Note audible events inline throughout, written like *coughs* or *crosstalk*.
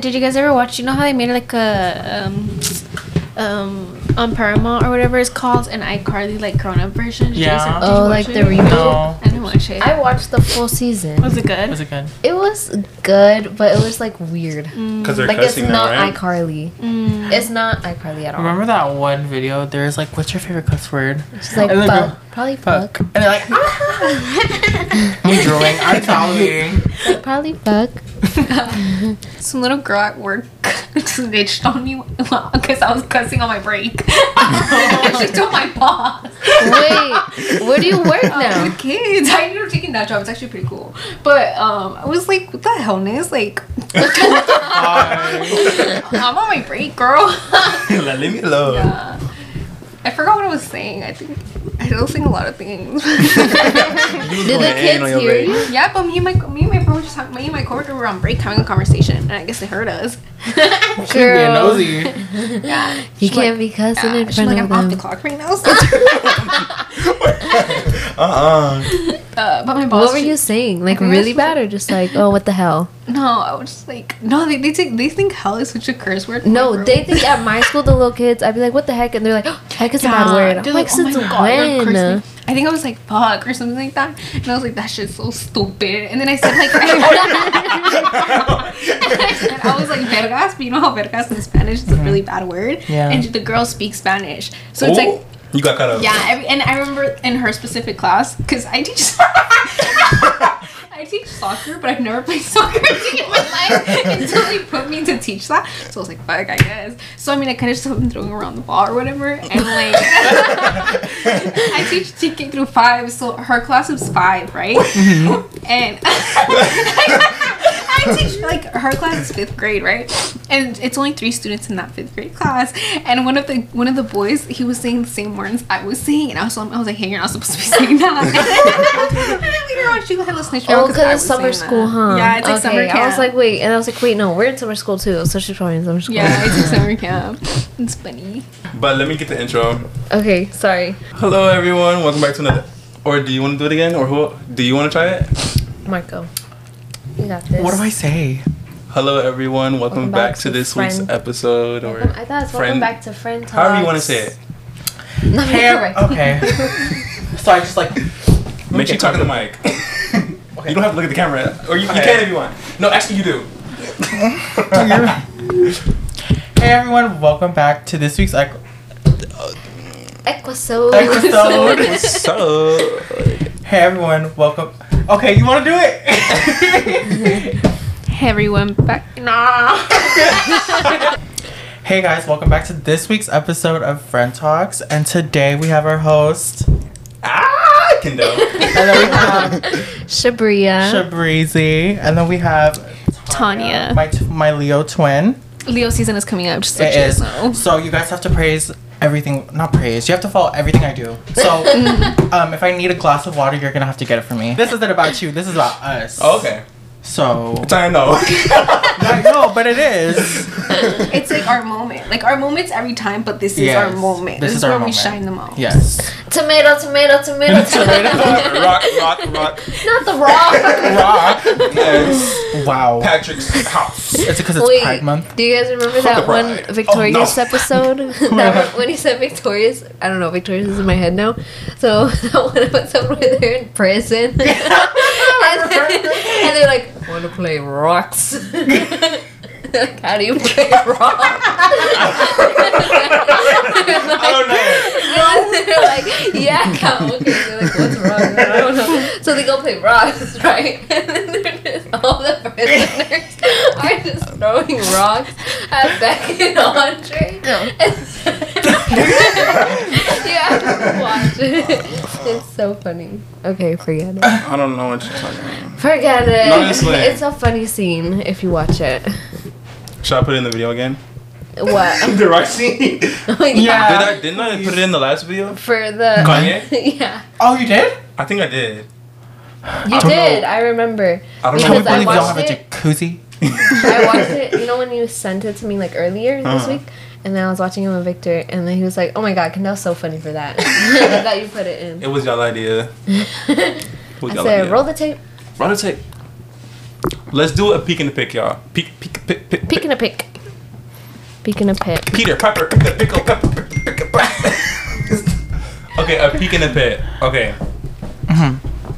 Did you guys ever watch? You know how they made like a um, um on Paramount or whatever it's called, an iCarly like grown up version? Did Yeah. guys- did Oh, like it? the reboot? No. I didn't watch it. I watched the full season. was it good? Was it good? It was good, but it was like weird. Because they're Like it's cussing now, not right? iCarly. Mm. It's not iCarly at all. Remember that one video? There's like, what's your favorite cuss word? She's like, And fuck. go, Probably Fuck. fuck. And they're like, ah. *laughs* I'm drooling. I'm telling. Like, probably fuck. *laughs* Some little girl at work snitched on me because I was cussing on my break. *laughs* she told my boss. Wait, where do you work *laughs* Uh, now? with kids. I ended up taking that job. It's actually pretty cool. But um, I was like, what the hell, Ness? Like, I'm on my break, girl. *laughs* Let leave me alone. yeah. I forgot what I was saying. I think I don't sing a lot of things. *laughs* Did the kids hear break. you? yeah, but me and my me and my friend were just talking, me and my coworker were on break having a conversation, and I guess they heard us. *laughs* She's being nosy. yeah. You can't like, be cussing yeah, in front like, of I'm off the clock right now. So, *laughs* Uh-uh. uh, but my boss. What were you saying? Like really bad or just like, oh, what the hell? No, I was just like, no. They they think they think hell is such a curse word. No, they think at my school, the little kids, I'd be like, what the heck? And they're like, oh, heck is a bad word. I'm They're like, "Oh since God, you're cursing." I think I was like fuck or something like that, and I was like that shit's so stupid. And then I said like, *laughs* *laughs* *laughs* I, said, I was like vergas, but you know how vergas in Spanish is a mm-hmm. really bad word. Yeah. And the girls speak Spanish, so it's Oh, like you got cut up. yeah. Every, and I remember in her specific class because I teach. I teach soccer, but I've never played *laughs* soccer in my life *laughs* until they put me to teach that. So I was like, fuck, I guess. So I mean, I kind of just have been throwing around the ball or whatever, and like, *laughs* I teach TK through five, so her class is five, right? Mm-hmm. And I teach like her class is fifth grade, right? And it's only three students in that fifth grade class. And one of the one of the boys, he was saying the same words I was saying, and I was, I was like, hey, you're not supposed to be saying that. *laughs* *laughs* and then later on, she had a snitch me out Oh, 'cause because it's summer school, that. huh? Yeah, it's like okay. summer camp. I was like, wait, and I was like, wait, no, we're in summer school too, so she's probably in summer school. yeah, it's like *laughs* summer camp. It's funny. But let me get the intro. Okay, sorry. Hello, everyone. Welcome back to another. Or do you want to do it again? Or who? Do you want to try it? Marco, you got this. What do I say? Hello, everyone. Welcome, Welcome back, back to to this Friend- week's episode. Or Welcome, I thought it's welcome friend- back to friend talks. however you want to say it. No, Hey, you're okay. *laughs* so I just like. Make sure you talk to the mic. *laughs* You don't have to look at the camera, or you, you can if you want. No, actually, you do. *laughs* Hey everyone, welcome back to this week's ec- Episode. episode. So, hey everyone, welcome. Okay, you want to do it? *laughs* Hey everyone, back. Nah. *laughs* hey guys, welcome back to this week's episode of Friend Talks, and today we have our host, ah, Kendell. *laughs* and then we have Shabriyya. Shabrizi, and then we have Tania. my t- my Leo twin. Leo season is coming up. Just to It let you is. know. So you guys have to praise everything. Not praise. You have to follow everything I do. So, *laughs* um, if I need a glass of water, you're gonna have to get it for me. This isn't about you. This is about us. Oh, okay. So. I know. *laughs* I know, but it is. *laughs* It's like our moment. Like our moments every time, but this is Yes, our moment. this This, is is our where moment. we shine the most. Yes. Tomato, tomato, tomato, *laughs* tomato. rock, rock, rock. Not the rock. Rock. Yes. Wow. Patrick's house. It's because it's Wait, Pride Month. do you guys remember Fuck that one. Oh, Victorious Oh, no. episode? that one, when he said Victorious, I don't know, Victorious is in my head now. So that one episode where they're in prison. And, *laughs* then- and they're like, *laughs* want to play rocks. like, *laughs* how do you play rocks? I don't know. And they're like, yeah, okay. They're like, what's wrong? I don't know. So they go play rocks, right? And then they're just, all the prisoners are just throwing rocks at Beck and Andre. you have to watch it. *laughs* It's so funny. Okay, forget it. I don't know what you're talking about. Forget it. Honestly. It's a funny scene if you watch it. Should I put it in the video again? What? *laughs* the rock scene. *laughs* Did Oh, yeah. I? Didn't I put it in the last video? For the Kanye? yeah, Oh, you did? I think I did. you don't did. know. I remember. I don't know. Can we Because I believe we don't have a it. jacuzzi? I watched it. You know when you sent it to me like earlier this Uh-huh. week, and then I was watching him with Victor, and then he was like, "Oh my god, Kendell's so funny for that." *laughs* that you put it in. It was y'all idea. *laughs* It was I y'all said, idea. "Roll the tape." Roll the tape. Let's do a peek in the pick, y'all. Peek, peek, peek, pick, Peek in a pick. Peek in a pick. Peter Pepper, pick, pickle, pepper, pick, pick, pick. *laughs* Okay, a peek in the pit. Okay.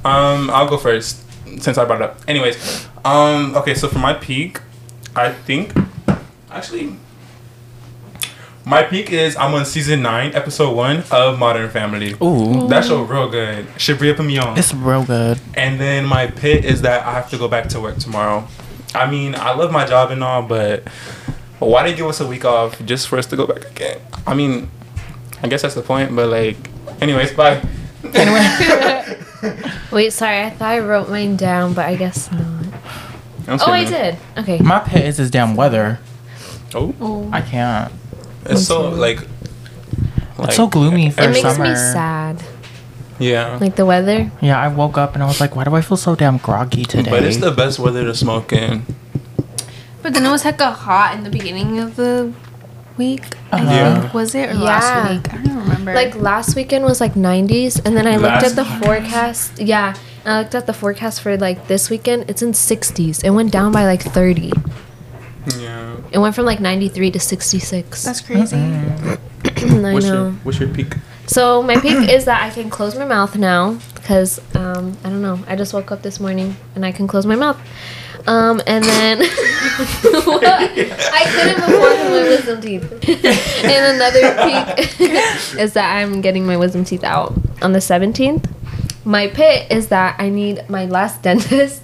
Um, I'll go first since I brought it up. Anyways, um, okay. So for my peak, I think actually. My peak is I'm on season nine, episode one of Modern Family. Ooh. That show real good. Shabriyya put me on. It's real good. And then my pit is that I have to go back to work tomorrow. I mean, I love my job and all, but why they give us a week off just for us to go back again? I mean, I guess that's the point, but like, anyways, bye. Anyway. *laughs* *laughs* Wait, sorry. I thought I wrote mine down, but I guess not. I'm Oh, I kidding. did. Okay. My pit is this damn weather. Oh, I can't. it's so like, like It's so gloomy for It makes summer. me sad. Yeah, Like the weather. Yeah, I woke up and I was like, why do I feel so damn groggy today? but it's the best weather to smoke in. But then it was hecka hot in the beginning of the week. I Uh-huh. Yeah. think was it or Yeah. last week? I don't remember. Like last weekend was like 90s, and then I looked at the forecast. Yeah, I looked at the forecast for like this weekend. It's in 60s. It went down by like 30. Yeah. It went from like 93 to 66. that's crazy. *clears throat* I What's know. your What's your peak? So my peak is that I can close my mouth now because um, I don't know. I just woke up this morning and I can close my mouth. Um, and then? *laughs* I couldn't before with my wisdom teeth. *laughs* and another peak *laughs* is that I'm getting my wisdom teeth out on the 17th. My pit is that I need my last dentist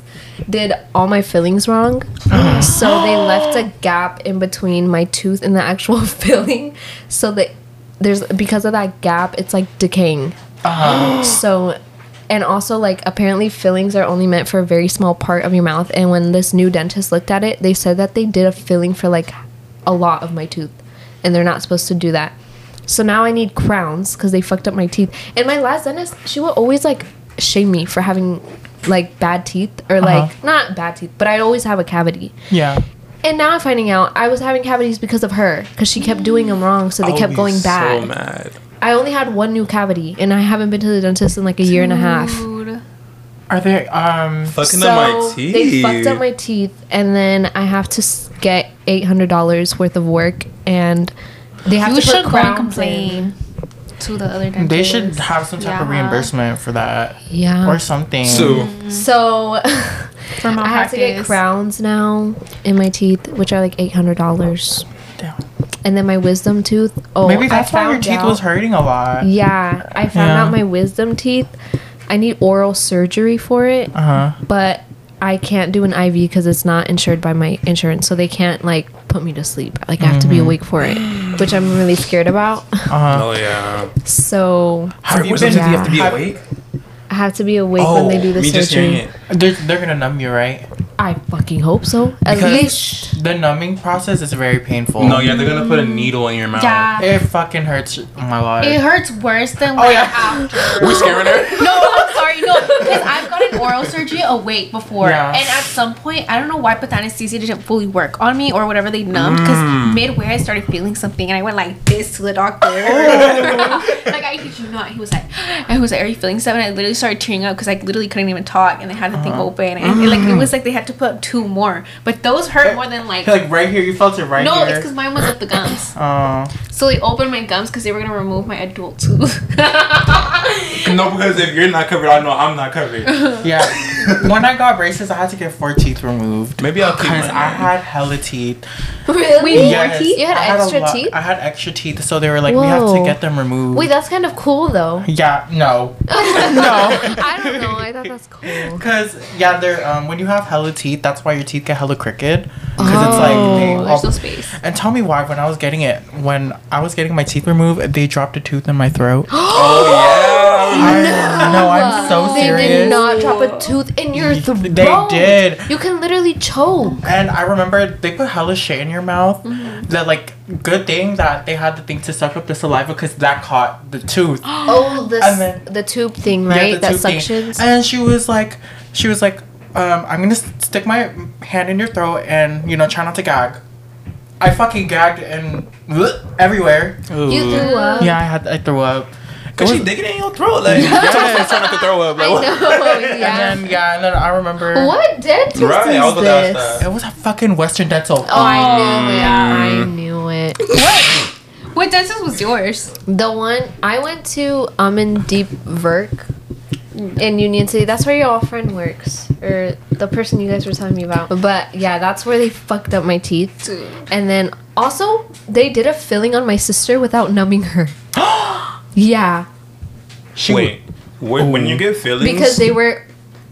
did all my fillings wrong. *gasps* so they left a gap in between my tooth and the actual filling. So that there's because of that gap, it's like decaying. Uh-huh. *gasps* So and also like apparently fillings are only meant for a very small part of your mouth and when this new dentist looked at it, they said that they did a filling for like a lot of my tooth and they're not supposed to do that. So now I need crowns because they fucked up my teeth. And my last dentist, she would always like shame me for having like bad teeth or like Uh-huh. not bad teeth, but I'd always have a cavity. yeah. And now I'm finding out I was having cavities because of her because she kept doing them wrong, so they I'll kept be going bad. So mad. I only had one new cavity, and I haven't been to the dentist in like a year and a half. Are they um Fucking up my teeth. they fucked up my teeth, and then I have to get eight hundred dollars worth of work, and they have You to should put crowns complain to the other dentist. they should have some type of reimbursement for that Yeah. or something. So so for *laughs* I have to get crowns now in my teeth, which are like eight hundred dollars, Damn. And then my wisdom tooth. Oh, Maybe I that's why your found teeth out- was hurting a lot. Yeah, I found Yeah. out my wisdom teeth. I need oral surgery for it, Uh huh. but I can't do an IV because it's not insured by my insurance, so they can't like put me to sleep. Like I have to be awake for it, which I'm really scared about. Uh huh. Oh yeah. So Have you What's been? up, you have to be awake. I have to be awake when they do the Oh, me just hearing surgery. it. They're, they're gonna numb you, right? I fucking hope so. At Because least the numbing process is very painful. No, yeah, they're gonna put a needle in your mouth. Yeah. It fucking hurts. Oh my god. It hurts worse than Oh, like yeah. after. *laughs* We're scaring her? *laughs* No, I'm sorry, no, because I've gotten oral surgery awake before, Yeah. and at some point, I don't know why, but the anesthesia didn't fully work on me or whatever they numbed. Because Mm. midway, I started feeling something, and I went like this to the doctor. Oh. *laughs* like I kid you not, he was like, I was like, "Are you feeling something?" I literally started tearing up because I literally couldn't even talk, and they had the thing Uh-huh. open, and it, like it was like they had to put two more, but those hurt more than like. like right here, you felt it right here. no, here. it's because mine was up the gums. *laughs* Oh. So they opened my gums because they were gonna remove my adult tooth. *laughs* No, because if you're not covered, I know I'm not covered. *laughs* yeah. when I got braces, I had to get four teeth removed. Maybe I'll keep Because. I had hella teeth. really. Wait, Yes, You had I a extra lot- teeth? I had extra teeth, so they were like, we have to get them removed. Wait, that's kind of cool though. yeah, no. no. *laughs* I don't know. I thought that's cool. Because, yeah, they're, um, when you have hella teeth, that's why your teeth get hella crooked. Because it's like, they Oh, all, there's no space. And tell me why, when I was getting it, when I was getting my teeth removed, they dropped a tooth in my throat. *gasps* Oh yeah. I, no, I'm so They serious. They did not drop a tooth in your throat. They did. You can literally choke. And I remember they put hella shit in your mouth. That like good thing that they had the thing to suck up the saliva because that caught the tooth. *gasps* Oh, the And then- the tube thing, Yeah, right? the that tooth thing. And she was like, she was like, um, I'm gonna stick my hand in your throat and you know try not to gag. I fucking gagged and everywhere. You threw up. Yeah, I had I threw up. Cause she digging in your throat, like *laughs* *laughs* that's almost like trying not to throw up. Like, I what? know. *laughs* Yeah. And then yeah, and then I remember What dentist Right, was is gonna ask this? that. it was a fucking Western Dental. Oh, I knew it. yeah. I knew it. What What dentist was yours? The one I went to um, Amin Deep Verk in Union City. That's where your old friend works, or the person you guys were telling me about. But yeah, that's where they fucked up my teeth. And then also they did a filling on my sister without numbing her. *gasps* *gasps* *gasps* yeah, She Wait, wh- when you get fillings, because they were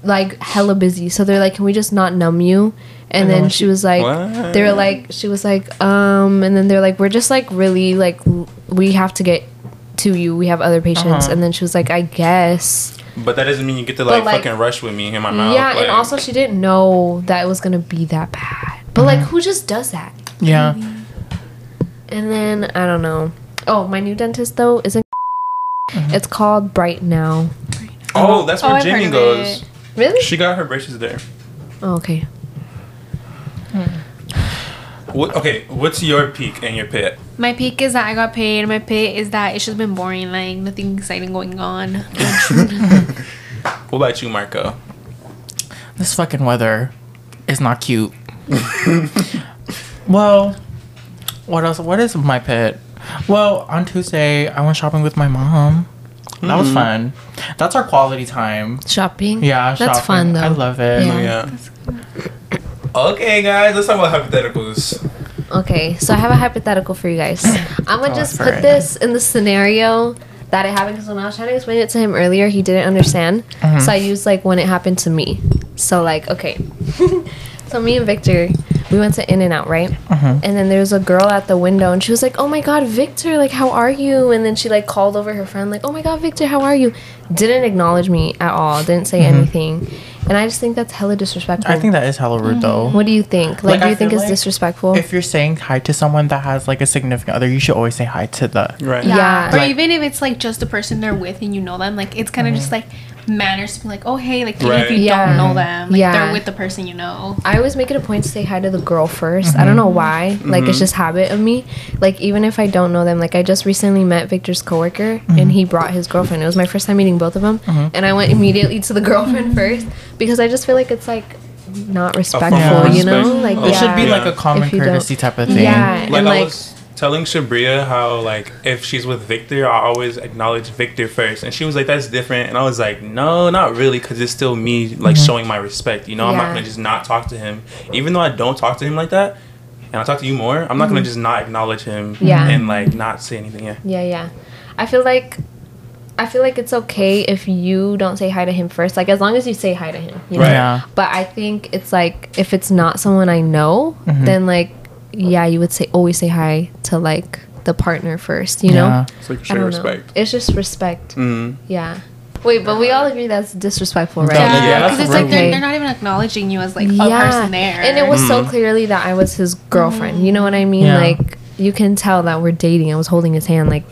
like hella busy. So they're like, "Can we just not numb you?" And And then then she she- was like, What? they were like, she was like, um, and then they're like, we're just like really like we have to get to you. We have other patients. Uh-huh. And then she was like, I guess. but that doesn't mean you get to like, like- fucking rush with me in my mouth. yeah, and also she didn't know that it was gonna be that bad. But like, who just does that? yeah. And then I don't know. Oh, my new dentist though isn't. Mm-hmm. It's called Bright Now. oh, oh that's Oh, where I've Jamie goes. it. Really? She got her braces there. Oh, okay. Hmm. What, okay, what's your peak and your pit? My peak is that I got paid. My pit is that it's just been boring. Like nothing exciting going on. *laughs* What about you, Marco? This fucking weather is not cute. *laughs* well, what else? What is my pit? Well, on Tuesday, I went shopping with my mom. That was fun. That's our quality time. Shopping. Yeah, That's shopping. fun though. I love it. Yeah. Yeah. Okay, guys, let's talk about hypotheticals. Okay, so I have a hypothetical for you guys. *coughs* I'm gonna Go just put it. this in the scenario that it happened because when I was trying to explain it to him earlier, he didn't understand. Mhm. So I used like when it happened to me. So like, okay. *laughs* so me and Victor, we went to In and Out, right? Mhm. And then there was a girl at the window, and she was like, "Oh my God, Victor! Like, how are you?" And then she like called over her friend, like, "Oh my God, Victor, how are you?" Didn't acknowledge me at all. Didn't say mm-hmm. anything. And I just think that's hella disrespectful. I think that is hella rude though. Mm-hmm. What do you think? Like, Like, do you think feel it's like disrespectful? If you're saying hi to someone that has like a significant other, you should always say hi to the. Right. Yeah. Yeah. Or Like- even if it's like just the person they're with and you know them, like it's kind of mm-hmm. just like manners to be like, oh hey, like even if you Yeah. don't know them, like Yeah. they're with the person you know. I always make it a point to say hi to the girl 1st I don't mm-hmm. know why. Like it's mm-hmm. just habit of me. Like even if I don't know them, like I just recently met Victor's coworker and mm-hmm. he brought his girlfriend. It was my first time meeting both of them, uh-huh. and I went immediately to the girlfriend first because I just feel like it's like not respectful, of you know? Like It should be yeah. like a common If don't- courtesy type of thing. Yeah, Like and I like was telling Shabriyya how like if she's with Victor, I always acknowledge Victor first, and she was like, "That's different," and I was like, "No, not really, because it's still me like showing my respect. You know, I'm not gonna just not talk to him, even though I don't talk to him like that." And I talk to you more. I'm not gonna just not acknowledge him Yeah. and like not say anything. Yeah. Yeah, yeah. I feel like I feel like it's okay if you don't say hi to him first. Like as long as you say hi to him, you know. Right. Yeah. But I think it's like if it's not someone I know, Mhm. then like yeah, you would say always say hi to like the partner first, you know? Yeah. It's like I respect. know. It's just respect. Mm. Yeah. Wait, but we all agree that's disrespectful, right? Yeah, Yeah, yeah, because that's it's like they're, they're not even acknowledging you as like a person there. And it was so mm-hmm. clearly that I was his girlfriend. You know what I mean? Yeah. Like you can tell that we're dating. I was holding his hand like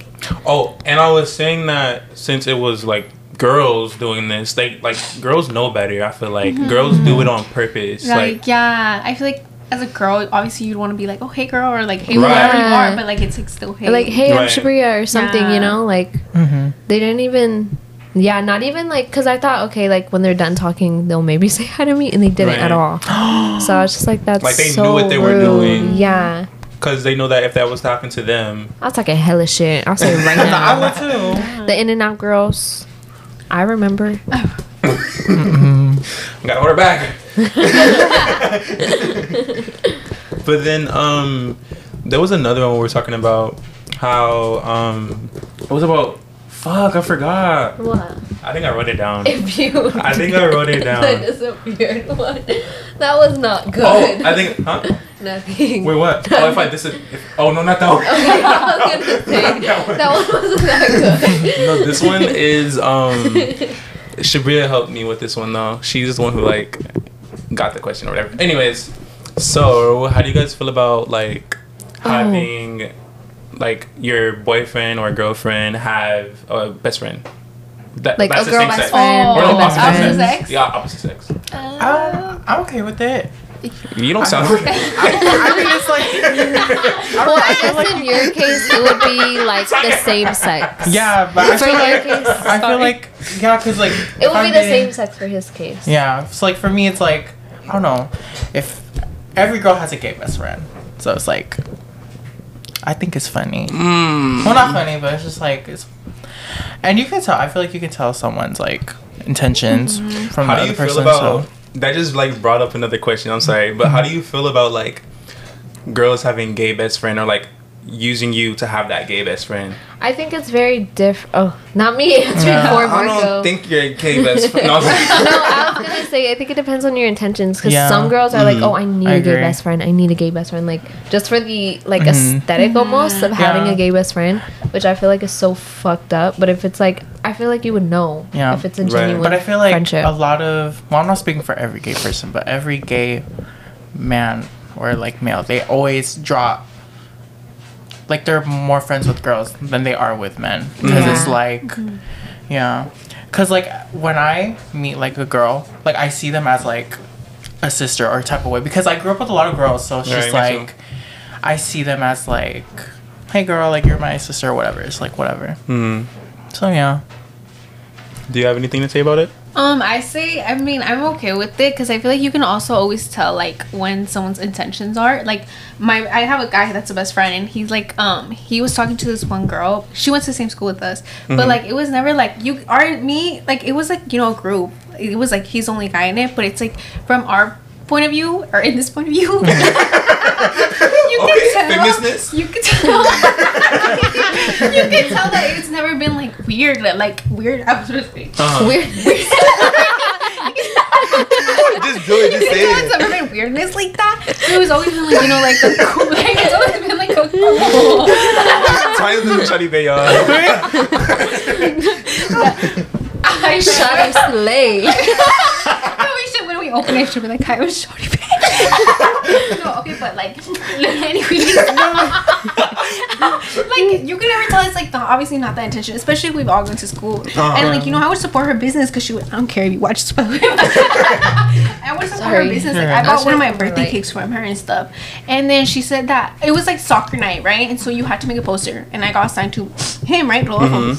Oh, and I was saying that since it was like girls doing this, they like girls know better. I feel like mm-hmm. girls do it on purpose. like, Like, yeah, I feel like as a girl, obviously you'd want to be like, oh hey girl, or like hey Right. whoever you are, but like it's like still hey. like hey, I'm Right. Shabriyya or something, Yeah. you know? Like Mm-hmm. they didn't even yeah, not even like cuz I thought okay, like when they're done talking, they'll maybe *laughs* say hi to me and they didn't Right. at all. so I was just like that's Like, they knew so what they were rude. doing. Yeah. because they know that if that was talking to them, I was talking hella shit. I'll say it right *laughs* I would too. the In and Out girls. I remember. *laughs* Gotta order back. *laughs* but then um there was another one we were talking about how um it was about fuck I forgot. What? I think I wrote it down. If you I think I wrote it *laughs* down. That is a weird one. That was not good. Oh, I think huh? Nothing. Wait, what? Oh, if I this is if, oh no, not that one. *laughs* Okay, I was gonna say that one wasn't that good. no, this one is um Shabria helped me with this one though. She's the one who like got the question or whatever. Anyways, so how do you guys feel about like Oh. having like your boyfriend or girlfriend have a best friend? That, Like a the girl same best sex. friend, Oh, Or boy no, best opposite friend. sex? Yeah, opposite sex. Uh, I'm okay with it. You don't sound. *laughs* I mean, it's like *laughs* Well, I guess in your case, it would be like the same sex. Yeah, but I For feel like case, I feel like yeah, cause like it if would I'm be the dating- same sex for his case. Yeah, it's like for me, it's like I don't know if every girl has a gay best friend, so it's like I think it's funny. Mm. Well, not funny, but it's just like it's, and you can tell. I feel like you can tell someone's like intentions from How the do you other feel person. about so that? Just like brought up another question. I'm sorry, but how do you feel about like girls having gay best friend or like using you to have that gay best friend? I think it's very different. Oh, not me answering Yeah. for I don't think you're a gay best *laughs* friend. No, I was like- no, I was gonna say I think it depends on your intentions because Yeah. some girls are like, oh, I need I a gay best friend. I need a gay best friend, like just for the like Mhm. aesthetic almost of having a gay best friend, which I feel like is so fucked up. But if it's like, I feel like you would know Yeah. if it's a Right. genuine But I feel like friendship. a lot of well, I'm not speaking for every gay person, but every gay man or like male, they always draw like they're more friends with girls than they are with men because it's Yeah. like yeah because like when i meet like a girl like i see them as like a sister or type of way because i grew up with a lot of girls so it's Right, just me too. like i see them as like hey girl like you're my sister or whatever it's like whatever Hmm. so yeah Do you have anything to say about it? Um, I say, I mean, I'm okay with it because I feel like you can also always tell like when someone's intentions are. Like my, I have a guy that's a best friend, and he's like, um, he was talking to this one girl. She went to the same school with us, but like it was never like you are me. Like it was like you know a group. It was like he's the only guy in it, but it's like from our point of view or in this point of view. *laughs* *laughs* you Okay, can tell. famousness. You can tell. *laughs* you can tell that it's never been like weird. Like, like weird. I was just saying. Uh-huh. Weird. *laughs* *laughs* just do it. Just say It's never been weirdness like that. It was always been like you know like a cool. Like it's always been like a cool. Times in Shawty Bay, y'all. I *laughs* Shawty shot. slay. *laughs* No, we should when we open it, should be like I was Shorty Bay. *laughs* no, okay, but like, anyways, like you can never tell it's like the, obviously not the intention, especially if we've all gone to school. And like you know, I would support her business because she would. I don't care if you watch this. by the way. I would support Sorry. her business. Like I bought one of my birthday like- cakes from her and stuff. And then she said that it was like soccer night, right? And so you had to make a poster, and I got assigned to him, right? Both of them.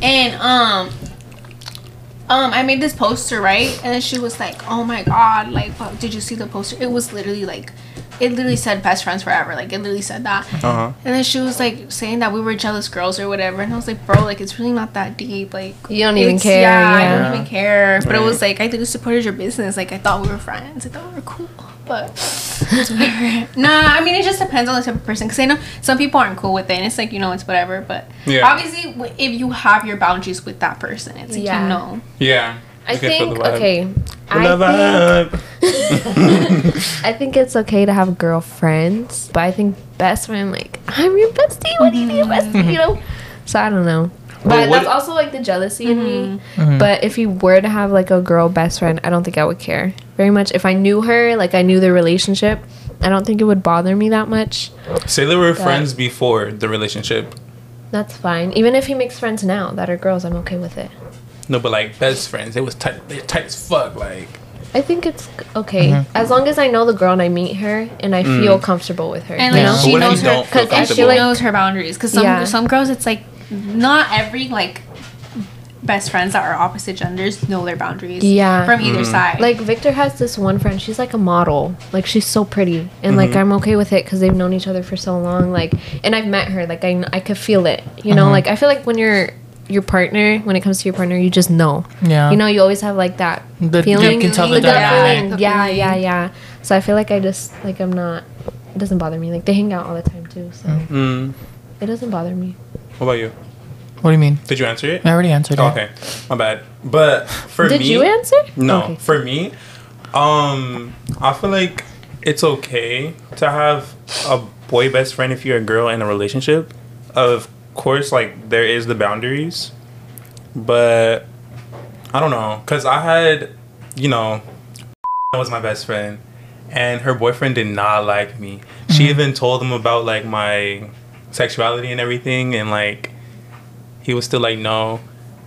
And um um I made this poster, right? And then she was like, "Oh my god, like fuck, did you see the poster? It was literally like it literally said best friends forever. Like it literally said that." Uh-huh. And then she was like saying that we were jealous girls or whatever. And I was like, "Bro, like it's really not that deep. Like You don't even care, Yeah, I don't even care. But it was like I literally supported your business. Like I thought we were friends. I thought we were cool. But it's. *laughs* Nah, I mean it just depends on the type of person. Cause I know some people aren't cool with it, and it's like you know it's whatever. But Yeah. obviously, if you have your boundaries with that person, it's like Yeah. you know. Yeah. I You think okay. I think. *laughs* I think it's okay to have girlfriends, but I think best friend like I'm your bestie. What do you mean, *laughs* bestie? You know. So I don't know. But Well, what- that's also like the jealousy in me. Mhm. But if he were to have like a girl best friend, I don't think I would care very much. If I knew her, like I knew the relationship, I don't think it would bother me that much. Say they were But- friends before the relationship. That's fine. Even if he makes friends now that are girls, I'm okay with it. No, but like best friends. It was tight. They're tight as fuck. Like. I think it's okay mm-hmm. as long as I know the girl and I meet her and I feel mm. comfortable with her. And like know? she But what if knows her, don't and she comfortable? knows her boundaries. Because some Yeah. some girls, it's like not every like best friends that are opposite genders know their boundaries. Yeah. from either mm-hmm. side. Like Victor has this one friend. She's like a model. Like she's so pretty, and like mm-hmm. I'm okay with it because they've known each other for so long. Like, and I've met her. Like I, I could feel it. You know, mm-hmm. like I feel like when you're your partner, when it comes to your partner, you just know. Yeah. You know, you always have like that The- you feeling. can tell the the dynamic. feeling. Yeah, yeah, yeah. So I feel like I just like I'm not. It doesn't bother me. Like they hang out all the time too, so Mm. it doesn't bother me. What about you? What do you mean? Did you answer it? I already answered it. Oh, okay, my bad. But for Did me, you answer? No, Okay. for me, um, I feel like it's okay to have a boy best friend if you're a girl in a relationship. Of course, like there is the boundaries, but I don't know, cause I had, you know, *laughs* was my best friend, and her boyfriend did not like me. She even told him about like my sexuality and everything, and like he was still like no.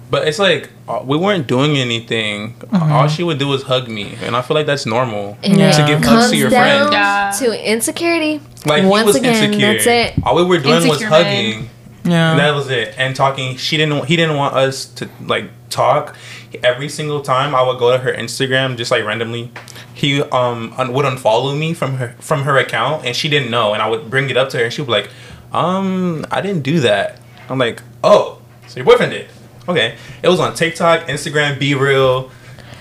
But it's like uh, we weren't doing anything. All she would do was hug me, and I feel like that's normal Yeah. To give hugs to your down friend. Yeah. to insecurity. Like Once he was again, insecure. that's it. All we were doing was Insecure man. hugging. Yeah. And that was it. And talking. She didn't. He didn't want us to like talk. Every single time I would go to her Instagram, just like randomly, he um un- would unfollow me from her from her account, and she didn't know. And I would bring it up to her, and she would be like, "Um, I didn't do that." I'm like, "Oh, so your boyfriend did?" Okay. It was on TikTok, Instagram, Be Real,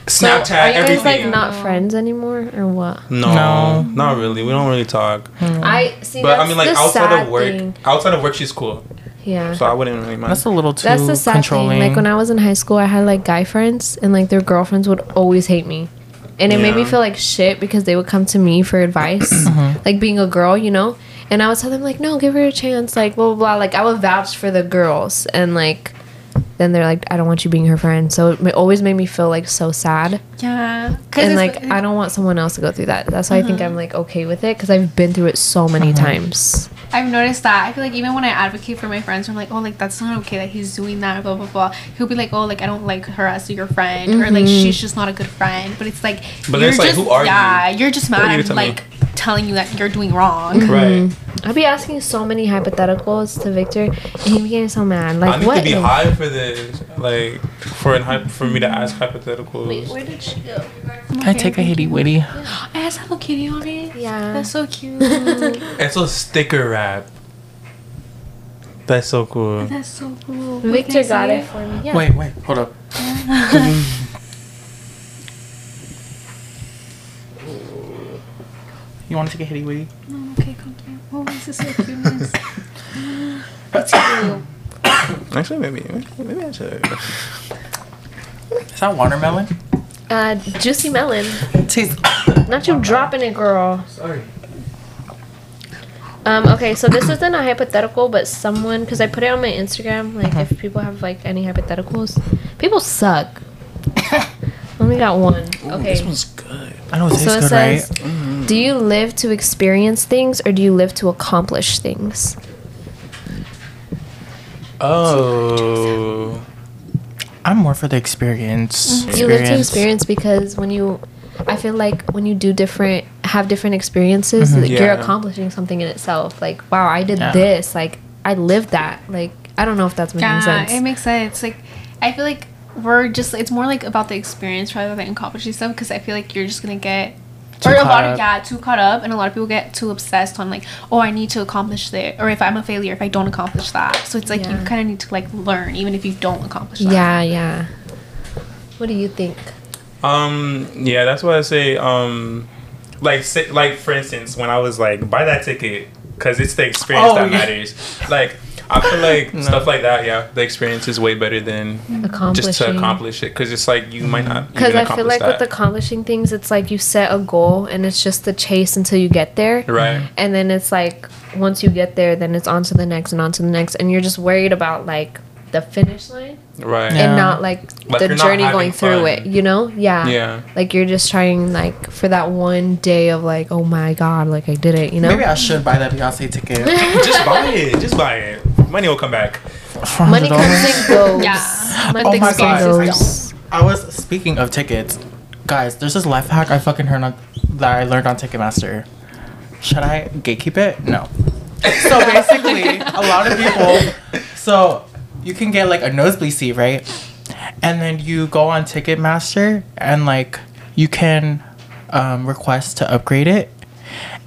So, Snapchat, are you guys everything. like not friends anymore or what? no, No. not really. We don't really talk. I see. But I mean, like outside of work, thing. outside of work, she's cool. Yeah. So I wouldn't really mind. That's a little too That's the sad controlling. thing. Like when I was in high school, I had like guy friends, and like their girlfriends would always hate me, and it made me feel like shit because they would come to me for advice, *clears throat* Mm-hmm. like being a girl, you know. And I would tell them like, no, give her a chance, like blah blah blah. Like I would vouch for the girls, and like then they're like, I don't want you being her friend. So it always made me feel like so sad, Yeah. and like I don't want someone else to go through that. That's why I think uh-huh. I'm like okay with it because I've been through it so many uh-huh. times. I've noticed that. I feel like even when I advocate for my friends, I'm like, oh, like that's not okay that he's doing that, blah blah blah. He'll be like, oh, like I don't like her as your friend, or like mm-hmm. she's just not a good friend. But it's like, But then it's like, who are you? yeah, you're just mad. you I'm to me? Like telling you that you're doing wrong. right. Mm-hmm. I'd be asking so many hypotheticals to Victor, and he became so mad. Like, I Like need what? to be if- high for this, like for an hy- for me to ask hypotheticals. Wait, where did she go? Can I take a hitty witty? It has Hello Kitty on it. Yeah. That's so cute. *laughs* It's a sticker wrap. That's so cool. That's so cool. Wait, can Victor I got it for me. Yeah. Wait, wait, hold up. *laughs* you want to take a hitty witty? Oh, okay, come here. Oh, this is so cute. That's cute. *coughs* Actually, maybe maybe I should. Is that watermelon? Uh, juicy melon. Tastes. Not you dropping it, girl. Sorry. Um. Okay, so this isn't a hypothetical, but someone, because I put it on my Instagram, like if people have like any hypotheticals, people suck. *laughs* Only got one. Okay. This one's good. I know it tastes So it good, says, right? Do you live to experience things or do you live to accomplish things? Oh. I'm more for the experience. Mm-hmm. You live to experience because when you, I feel like when you do different, have different experiences, like, you're accomplishing something in itself. Like, wow, I did Yeah. this. Like, I lived that. Like, I don't know if that's making Yeah, sense. it makes sense. Like, I feel like we're just, it's more like about the experience rather than accomplishing stuff because I feel like you're just going to get, Too or a lot of, yeah, too caught up. And a lot of people get too obsessed on like, oh, I need to accomplish this. Or if I'm a failure, if I don't accomplish that. So it's like Yeah. you kind of need to like learn even if you don't accomplish that. yeah, yeah. What do you think? Um. Yeah, that's why I say. Um. Like, say, like for instance, when I was like, buy that ticket because it's the experience Oh, that yeah. matters. Like, I feel like *laughs* No. stuff like that. Yeah, the experience is way better than just to accomplish it because it's like you might not Because I feel like with accomplishing things, it's like you set a goal and it's just the chase until you get there. right. And then it's like once you get there, then it's on to the next and on to the next. And you're just worried about like the finish line Right. Yeah. and not like, Like the journey going through fun. it, you know? Yeah. Yeah. Like you're just trying like for that one day of like, oh my god, like I did it, you know? Maybe I should buy that Beyonce ticket. *laughs* just buy it. Just buy it. Money will come back. Money $400. comes and goes. Yeah. Money Oh my comes and God. goes. I was speaking of tickets, guys. There's this life hack I fucking heard on that I learned on Ticketmaster. Should I gatekeep it? No. So basically, a lot of people. So you can get like a nosebleed seat, right? And then you go on Ticketmaster and like you can um, request to upgrade it,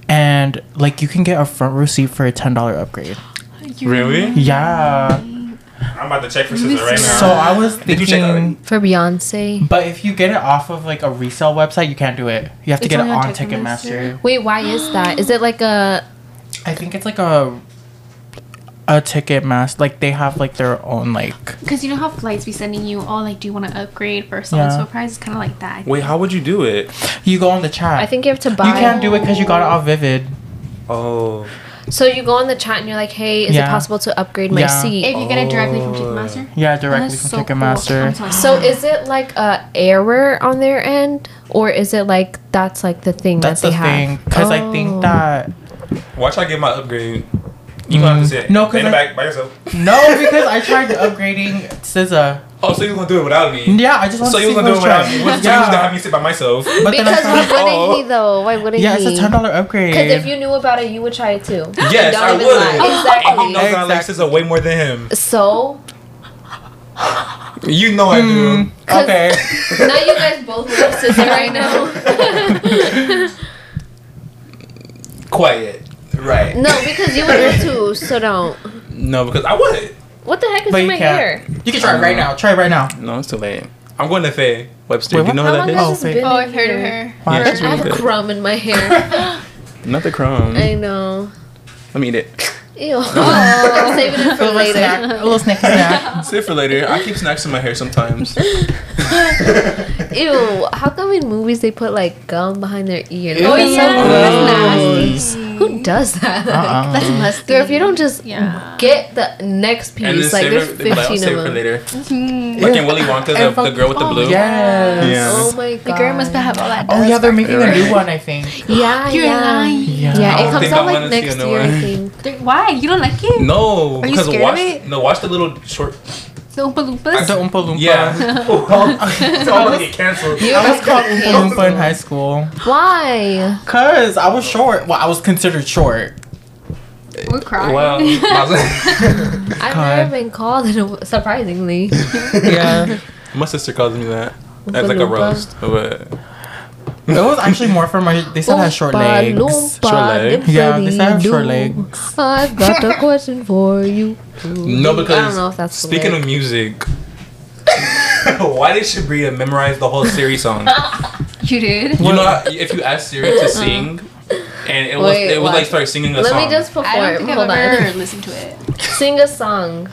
and like you can get a front row seat for a ten dollar upgrade. Really? Yeah. I'm about to check for SZA right now. So I was Did you check thinking. For Beyonce. But if you get it off of like a resale website, you can't do it. You have to It's get it on on Ticketmaster? Ticketmaster. Wait, why is that? Is it like a I think it's like a a Ticketmaster. Like they have like their own like. Because you know how flights be sending you, oh, like, do you want to upgrade for so and so price? It's kind of like that. Wait, how would you do it? You go on the chat. I think you have to buy you can't do it because you got it off Vivid. Oh. So you go on the chat and you're like, "Hey, is Yeah. it possible to upgrade my Yeah. seat?" If you get it directly from Oh. Ticketmaster. Yeah, Oh, directly that's from so cool. Ticketmaster. I'm so So is it like a error on their end, or is it like that's like the thing That's that the they thing. have? Because I Oh. think that Watch I get my upgrade. You gonna have to mm. sit No, in 'cause the I- back by yourself. *laughs* no, because I tried upgrading SZA Oh, so you gonna do it without me? Yeah, I just want So to you see gonna do it without me? What's so you gonna have me sit by myself? But then I Because why wouldn't Oh. he though? Why wouldn't yeah, he? it's a ten dollar upgrade. Because if you knew about it, you would try it too. *laughs* Yes, Don't I even would. lie. And he Exactly. knows that Exactly. Alexis are way more than him. So You know I do. Hmm. Okay. *laughs* now you guys both love sister right now. Quiet. Right. no, because you would love to. So don't. No, because I would. What the heck is But in my can't. hair? You can try it right now. Try it right now. No, it's too late. I'm going to Faye Webster. Wait, Do you know How who long that has is? Oh, this wait. Oh, I've heard of her. Wow, Yeah, she's I have really a good. crumb in my hair. *laughs* Not the crumb. I know. Let me eat it. Ew. *laughs* *laughs* I'm saving it for little later. snack. A little snacky snack. Save for later. I keep snacks in my hair sometimes. Ew. How come in movies they put like gum behind their ear? Ew. That's so yeah. gross. Who does that? Uh-uh. That's musty. Girl, if you don't just Yeah. get the next and then piece, like there's it. 15 save it of for them. later. Mm. Like in Willy Wonka, the, the girl with the blue. Yes. Yeah. Oh my god. The girl must have all that. Oh yeah, they're making Right. a new one. I think. Yeah, *gasps* You're yeah. lying. Yeah. Yeah, it comes out like next year, I think. Why? You don't like it? No, Are you because scared watch of it? no watch the little short. The um Oompa Loompas? The Oompa Loompa. Yeah. *laughs* *laughs* Oh, it's all gonna get canceled. You I was called get Oompa Loompa in high school. Why? Cause I was short. Well, I was considered short. We're crying. Well, *laughs* I've God. never been called it, a- surprisingly. Yeah. my sister calls me that. Oompa As like a roast. But It was actually more for my. They said I had oh, short legs. Loompa, Short legs? Yeah, they said I have short legs. I've got a question for you. no, because I don't know if that's speaking of music. *laughs* Why did Shabriyya memorize the whole Siri song? You did? You know, how- if you ask Siri to uh-huh. sing, and it was it was what? like start singing a Let song. Let me just perform. I don't think Hold I've ever on. listened to it. Sing a song.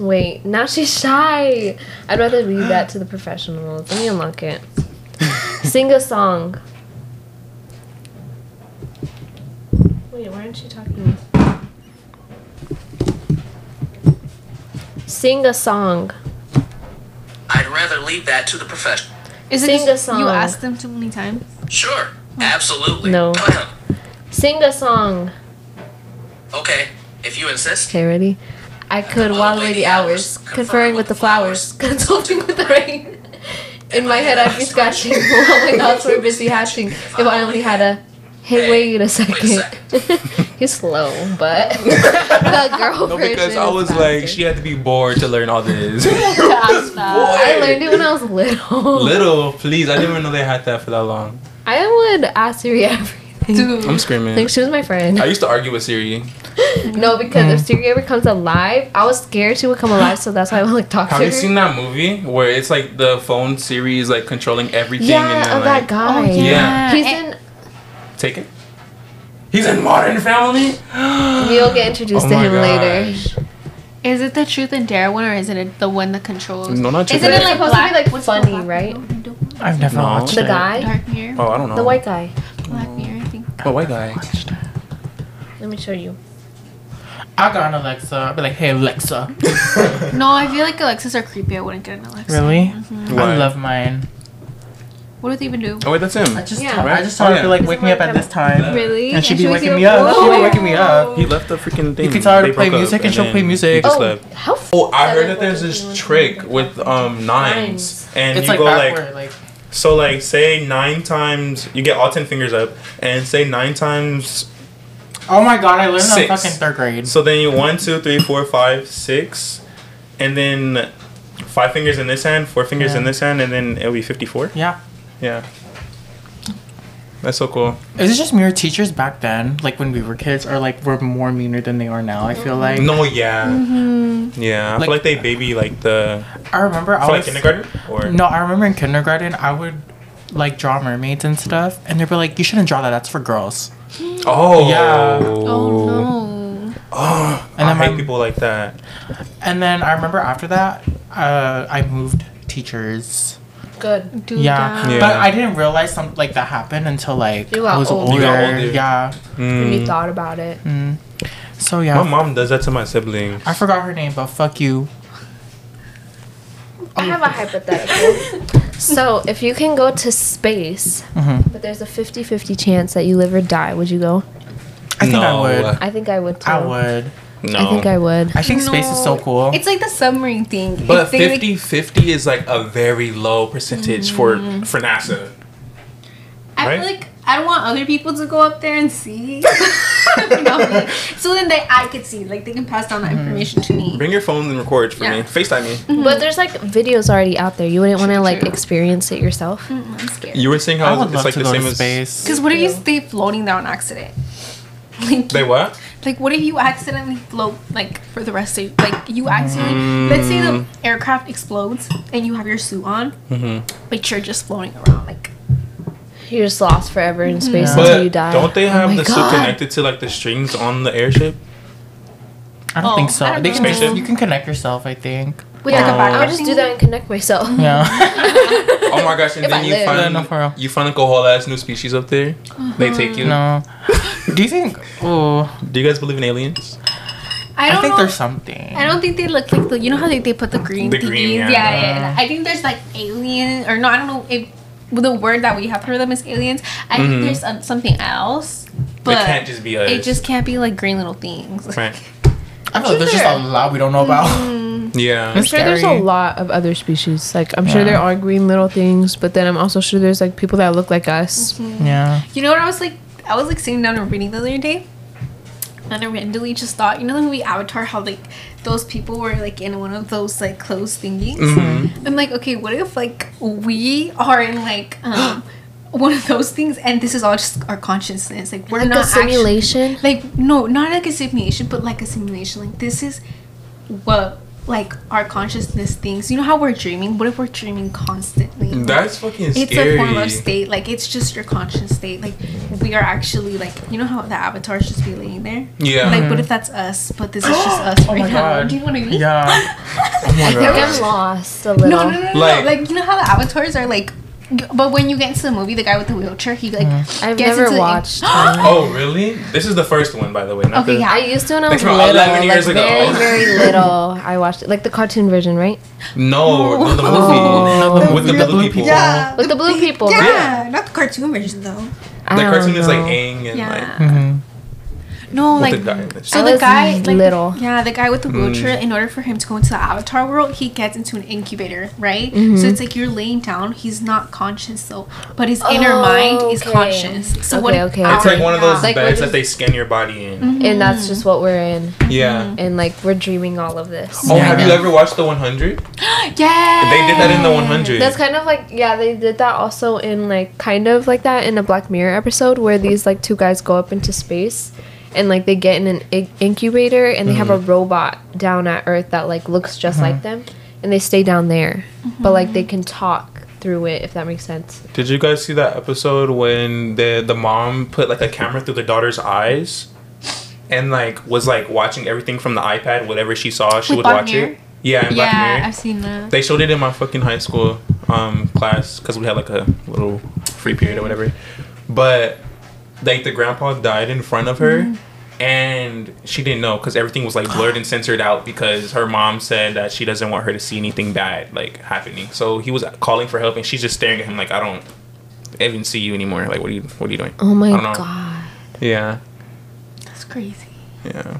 Wait, now she's shy. I'd rather leave that to the professionals. Let me unlock it. *laughs* Sing a song. Wait, why aren't you talking? Sing a song. I'd rather leave that to the professional. Is it Sing just a song. you asked them too many times? Sure, absolutely. No. Sing a song. okay, if you insist. Okay, ready? I could while away the hours, conferring with the flowers, *laughs* consulting with the rain. In my head, I'd be scratching while *laughs* oh my thoughts were busy hatching. If I only had a, hey, wait a second. *laughs* He's slow, but the girl no, because I was like, she had to be bored to learn all this. I learned it when I was little. Little, please. I didn't even know they had that for that long. I would ask Siri everything. Dude. I'm screaming. Like she was my friend. I used to argue with Siri. *laughs* No, because if Siri ever comes alive, I was scared she would come alive, so that's why I would like talk Have to her. Have you seen that movie where it's like the phone Siri is like controlling everything yeah, and then of like that guy. Oh, Yeah. He's And- in. take it? He's in Modern Family. *gasps* You'll get introduced Oh to my him later. Is it the Truth and Dare one or is it the one that controls? No, not Isn't it like Supposed to be, like, what's funny, right? I've never No. watched The it. guy, Dark Mirror. Oh, I don't know. the white guy. Black Mirror, I white guy? Let me show you. I got an Alexa. I'd be like, hey Alexa. *laughs* No, I feel like Alexas are creepy. I wouldn't get an Alexa. Really? Why? I love mine. What do they even do? Oh wait, that's him. I just, Yeah. tell, I just Oh, tell her yeah. to like wake me up at this time. Really? And she'd be she wakes waking me up? up. She'd be waking me up. He left the freaking thing. You can tell her to play music and she'll play music. He just Oh, left. how? F- Oh, I heard that there's this trick with um nines, Nines. and It's you like go like like so like say nine times you get all ten fingers up, and say nine times. Oh my god, I learned that in fucking third grade. So then you one, two, three, four, five, six, and then five fingers in this hand, four fingers Yeah. in this hand, and then it'll be fifty-four. Yeah. Yeah. That's so cool. Is it just mere teachers back then, like when we were kids, or like we're more meaner than they are now? I feel like. No, yeah, Mm-hmm. yeah. I Like- feel like they baby like the I remember I was like kindergarten or No, I remember in kindergarten I would like draw mermaids and stuff, and they'd be like, "You shouldn't draw that. That's for girls." Oh Yeah. Oh no. Oh, And I then hate my- people like that. And then I remember after that, uh, I moved teachers. Good. Dude, Yeah. Yeah. but I didn't realize something like that happened until like You I was older. older. You got older. Yeah. When you Mm. thought about it. Mm. So yeah, My mom does that to my siblings. I forgot her name, but fuck you. I have a hypothetical. *laughs* so, if you can go to space, Mhm. but there's a 50 50 chance that you live or die, would you go? I think I would. I think I would too. I would. No. I think I would. I think space is so cool. It's like the submarine thing. But It's they, like- 50 50 is like a very low percentage for Mm. for NASA. I right? feel like I don't want other people to go up there and see. You know what So then they, I could see, like they can pass down that information to me. Bring your phone and record for me. FaceTime me. But there's like videos already out there. You wouldn't want to like experience it yourself. Mm, I'm scared. You were saying I how would it's love like the same to as space. Because what if you stay floating down accident? *laughs* Like, They what? like what if you accidentally float like for the rest of like you accidentally let's say the mm. aircraft explodes and you have your suit on, mm-hmm. but you're just floating around like You're just lost forever in mm-hmm. space Yeah. until But you die. don't they have Oh my the suit connected to like the strings on the airship? I don't Oh, think so. I don't They can know. just, you can connect yourself. I think. With Yeah, like a. I'll just do that and connect myself. Yeah. *laughs* Oh my gosh! And If I then you live. find Yeah, no, for real. you find like a whole ass new species up there. They take you. no. Do you think? Oh, Do you guys believe in aliens? I I, don't think know. there's something. I don't think they look like the. You know how they, they put the green The green, yeah. yeah. Yeah, yeah. I think there's like alien or no, I don't know if the word that we have for them is aliens. I think Mhm. there's uh, something else, but it can't just be us. it just can't be like green little things. right. *laughs* I feel like there's just a lot we don't know about. Yeah. I'm sure there's a lot of other species. Like I'm sure Yeah. there are green little things, but then I'm also sure there's like people that look like us. Yeah. You know what I was like? I was like sitting down and reading the other day, and I randomly just thought, you know the movie Avatar, how like those people were like in one of those like closed thingies. Mhm. I'm like, okay, what if like we are in like um *gasps* one of those things, and this is all just our consciousness? Like we're Like not a simulation. Actually, like no, not like a simulation, but like a simulation. Like this is what like our consciousness thinks. You know how we're dreaming? What if we're dreaming constantly? Mm, that's fucking it's scary. It's a form of state like it's just your conscious state like we are actually like you know how the avatars just be laying there Yeah. like what mm-hmm. if that's us but this is just *gasps* us Oh right my now god. do you know what i mean Yeah. *laughs* oh my I think gosh. I'm lost a little. no no no no, no. Like- Like, you know how the avatars are like but when you get into the movie the guy with the wheelchair he like I've gets never into the- watched. *gasps* Oh really? This is the first one, by the way. Not Okay, the, yeah. I used to when I Like was little, 11 years like ago. very very *laughs* little. I watched it, like the cartoon version, right? No, no, the movie *laughs* Oh. with the The blue blue people. people. yeah With the blue people, yeah, right? Yeah. not the cartoon version though I The don't cartoon is like know. Aang and yeah Mhm. No like like the guy. in the- So I the was guy, like, little. yeah, the guy with the Mm. wheelchair. In order for him to go into the Avatar world, he gets into an incubator, right? Mm-hmm. So it's like you're laying down. He's not conscious though, but his inner Oh, mind is conscious. So what? Okay, if okay. It's like one of those Like, beds we're that they scan your body in. and that's just what we're in, Yeah. and like we're dreaming all of this. Oh, have you ever watched the 100? *gasps* Yeah, They did that in the 100. That's kind of like yeah, they did that also in like kind of like that in a Black Mirror episode where these like two guys go up into space and like they get in an in- incubator and they have a mm-hmm. robot down at Earth that like looks just like uh-huh. them and they stay down there, mm-hmm. but like they can talk through it if that makes sense. Did you guys see that episode when the the mom put like a camera through the daughter's eyes and like was like watching everything from the iPad, whatever she saw, she With would watch Mirror? it. Yeah, in Black yeah, Mirror. I've seen that. They showed it in my fucking high school um, class because we had like a little free period or whatever. But like the grandpa died in front of her, and she didn't know because everything was like blurred and censored out because her mom said that she doesn't want her to see anything bad like happening. So he was calling for help, and she's just staring at him like, "I don't even see you anymore. Like, what are you? What are you doing?" Oh my I don't know. god. Yeah, That's crazy. yeah.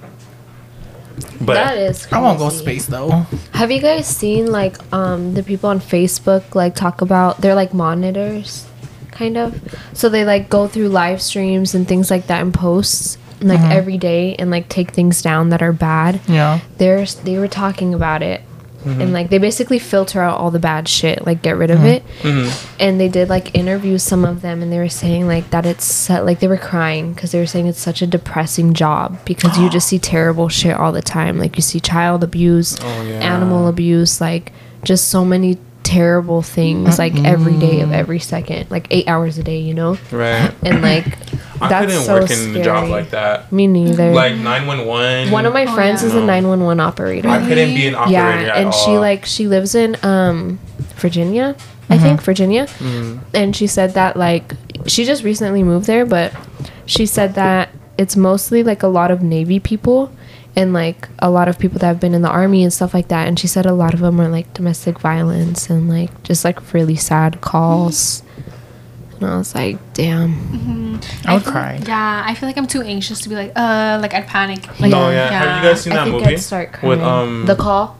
But that is Crazy. I won't go space though. Have you guys seen like um the people on Facebook like talk about they're like monitors kind of. So they like go through live streams and things like that and posts like every day and like take things down that are bad. Yeah. There's they were talking about it. Mm-hmm. And like they basically filter out all the bad shit, like get rid of it. Mm-hmm. And they did like interview some of them, and they were saying like that it's su- like they were crying because they were saying it's such a depressing job because you just *gasps* see terrible shit all the time. Like you see child abuse, Oh, yeah. animal abuse, like just so many terrible things like every day of every second, like eight hours a day, you know. right, And like *clears throat* I that's couldn't so work in a job like that. Me neither. Like nine one one. One of my Oh, friends yeah. is a 911 operator. I couldn't be an operator yeah, at and she like she lives in um Virginia, I think Virginia, Mm-hmm. and she said that like she just recently moved there, but she said that it's mostly like a lot of Navy people and like a lot of people that have been in the army and stuff like that. And she said a lot of them are like domestic violence and like just like really sad calls. And I was like, damn. I would feel- cry. Yeah, I feel like I'm too anxious to be like, uh, like I'd panic. Like, No, yeah. Have you guys seen I that think movie I'd start crying. with um? the call.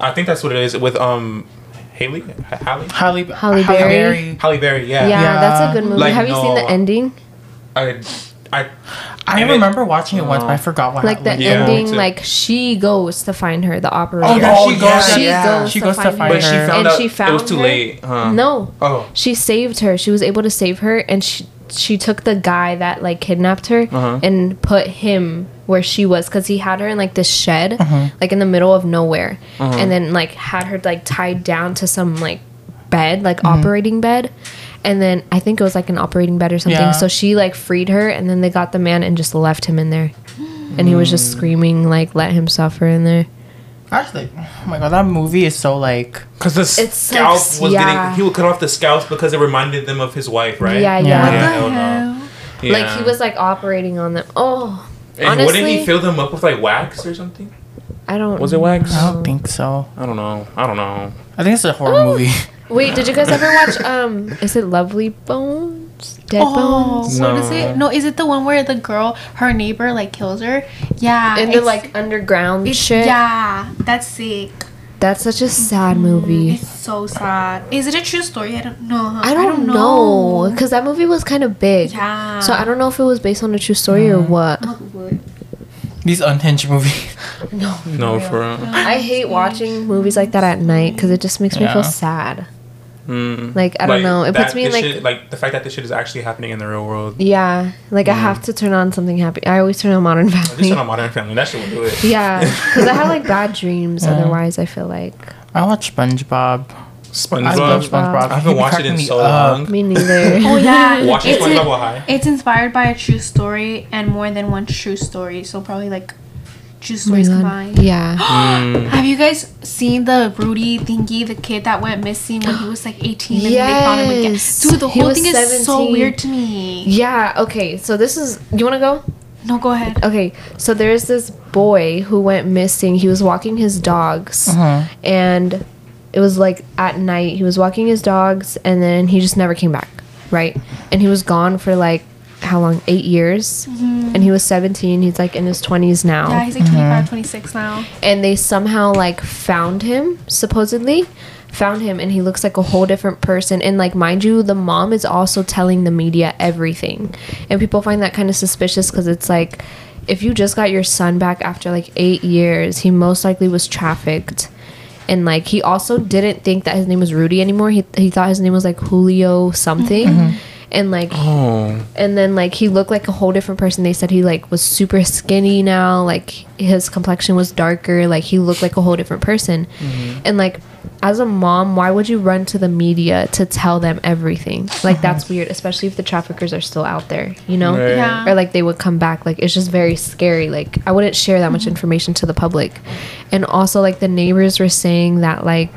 I think that's what it is with um, Haley, H- Haley, Halle, Halle Berry. Halle Berry. Yeah, Yeah. Yeah. that's a good movie. Like, Have you seen the ending? I, I, I And it- remember watching it once, but I forgot what Like the happened. Yeah. ending, Me like she goes to find her, the operator. Oh, yeah, Oh, she goes. yeah, she yeah. goes She to goes to find find her. but she found And out she it was too her? late. Huh? No, Oh. she saved her. She was able to save her, and she she took the guy that like kidnapped her Uh-huh. and put him where she was because he had her in like this shed, Uh-huh. like in the middle of nowhere, Uh-huh. and then like had her like tied down to some like bed, like Mm-hmm. operating bed. And then I think it was like an operating bed or something. Yeah. So she like freed her, and then they got the man and just left him in there, and he was Mm. just screaming like, "Let him suffer in there." Actually, oh my god, that movie is so like. Because the It's scalp like- was yeah. getting, he would cut off the scalps because it reminded them of his wife, right? Yeah, Yeah. yeah. What Yeah, the hell Yeah. Like he was like operating on them. Oh, And honestly, wouldn't he fill them up with like wax or something? I don't. Was it wax? I don't think so. I don't know. I don't know. I think it's a horror Oh. movie. *laughs* Wait, did you guys ever watch? Um, is it Lovely Bones? Dead Oh, Bones? what is No. it? No, is it the one where the girl, her neighbor, like kills her? Yeah. In the it's- like underground it's, shit. Yeah, that's sick. That's such a sad movie. It's so sad. Is it a true story? I don't know. I don't, know because that movie was kind of big. Yeah. So I don't know if it was based on a true story or what. These unhinged movies. *laughs* No, No for real. I hate watching movies like that at night because it just makes me feel sad. Mm. Like I don't know, it puts me in like shit- like the fact that this shit is actually happening in the real world. yeah, like I have to turn on something happy. I always turn on Modern Family. Just Family. on a Modern Family, that shit will do it. *laughs* Yeah, because I have like *laughs* bad dreams. Otherwise, I feel like I watch SpongeBob. I SpongeBob. love SpongeBob. I haven't He watched it in so up. long. me neither. *laughs* Oh yeah. Watching It's SpongeBob in- while high. It's inspired by a true story and more than one true story. So probably like true my stories combined. Yeah. *gasps* Mm. Have you guys seen the Rudy thingy, the kid that went missing when he was like 18 and they found him again? Yes. Dude, the He whole was thing is so weird to me. Yeah, okay. So this is you want to go? No, go ahead. Okay. So there's this boy who went missing. He was walking his dogs and it was like at night. He was walking his dogs and then he just never came back, right? And he was gone for like how long? 8 years. Mm-hmm. And he was 17. He's like in his 20s now. Yeah, he's like 25, mm-hmm. 26 now. and they somehow like found him supposedly found him and he looks like a whole different person and like mind you the mom is also telling the media everything and people find that kind of suspicious because it's like if you just got your son back after like eight years he most likely was trafficked and like he also didn't think that his name was rudy anymore he, he thought his name was like julio something mm-hmm. And like Oh. and then like he looked like a whole different person. They said he like was super skinny now. Like his complexion was darker. Like he looked like a whole different person. Mm-hmm. And like as a mom why would you run to the media to tell them everything? Like that's uh-huh. weird especially if the traffickers are still out there you know? Right. Yeah. or like they would come back. Like it's just very scary. Like i wouldn't share that much mm-hmm. information to the public. And also like the neighbors were saying that like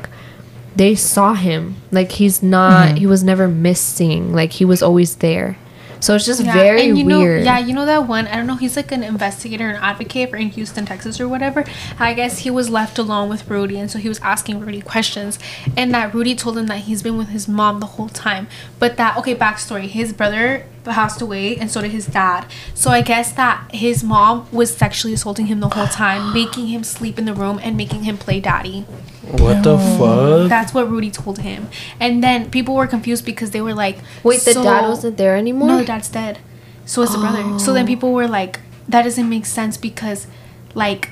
they saw him like he's not mm-hmm. he was never missing like he was always there so it's just Yeah, very and you weird Know, yeah, you know that one. I don't know. He's like an investigator and advocate for in Houston, Texas, or whatever. I guess he was left alone with Rudy, and so he was asking Rudy questions, and that Rudy told him that he's been with his mom the whole time. But that okay, backstory: his brother passed away, and so did his dad. So I guess that his mom was sexually assaulting him the whole time, making him sleep in the room and making him play daddy. What the fuck? That's what Rudy told him. And then people were confused because they were like, wait the dad wasn't there anymore no, the dad's dead. So is the brother. So then oh. people were like, that doesn't make sense because, like,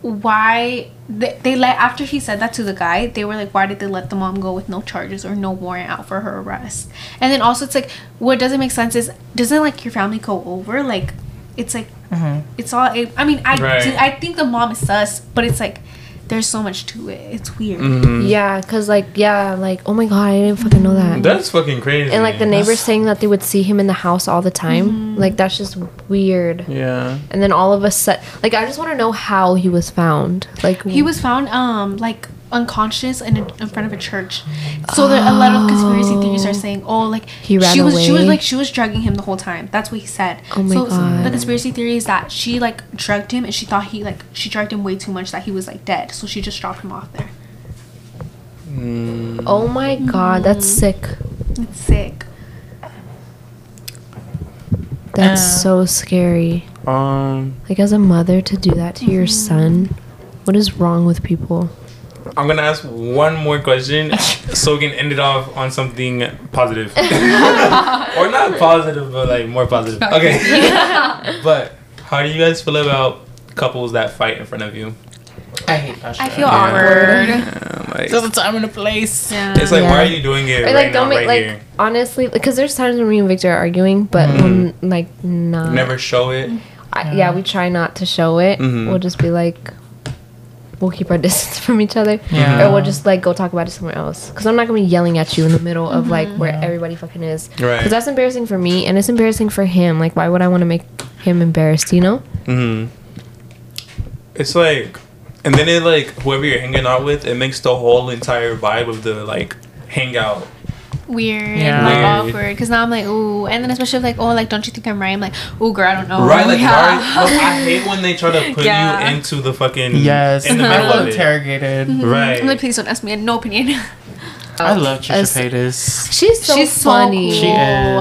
why they, they let after he said that to the guy, they were like, why did they let the mom go with no charges or no warrant out for her arrest? And then also it's like, what doesn't make sense is doesn't like your family go over like, it's like, mm-hmm. it's all. It, I mean, I Right. do- I think the mom is sus, but it's like, there's so much to it. It's weird. Mm-hmm. yeah because like yeah like oh my god i didn't fucking know that That's fucking crazy. and like the neighbors saying that they would see him in the house all the time like that's just weird Yeah. and then all of a sudden like i just want to know how he was found like He was found um like unconscious in, a, in front of a church. So there, a lot of conspiracy theories are saying, oh, like He ran she was she was like she was drugging him the whole time. That's what he said. Oh my so, so God. the conspiracy theory is that she like drugged him and she thought he like she drugged him way too much that he was like dead. So she just dropped him off there. oh my god that's sick It's sick. That's Uh. so scary. Um, Like as a mother to do that to your son. What is wrong with people? I'm gonna ask one more question *laughs* so we can end it off on something positive, *laughs* *laughs* or not positive, but like more positive. Okay. but how do you guys feel about couples that fight in front of you? I hate that shit. I feel Yeah. awkward. Yeah, like, There's a time and a place. Yeah. it's like, Yeah. why are you doing it Or right like now, don't make right like here? honestly because there's times when me and Victor are arguing, but when, like not Never show it. I, yeah, we try not to show it. Mhm. We'll just be like, we'll keep our distance from each other, Yeah. or we'll just like go talk about it somewhere else. Because I'm not gonna be yelling at you in the middle of like where Yeah. everybody fucking is. Right. Because that's embarrassing for me, and it's embarrassing for him. Like, why would I want to make him embarrassed? You know? hmm It's like, and then it like whoever you're hanging out with, it makes the whole entire vibe of the like hangout. Weird, Yeah. like Weird. awkward. Because now I'm like, ooh, and then especially like, oh, like, don't you think I'm right? I'm like, ooh, girl, I don't know. right? Like, *laughs* yeah. why- look, I hate when they try to put Yeah. you into the fucking Yes. in the I middle love of it. interrogated. Right. I'm like, please don't ask me. I no opinion. *laughs* I love Trisha As- Paytas. She's so She's so funny. cool. She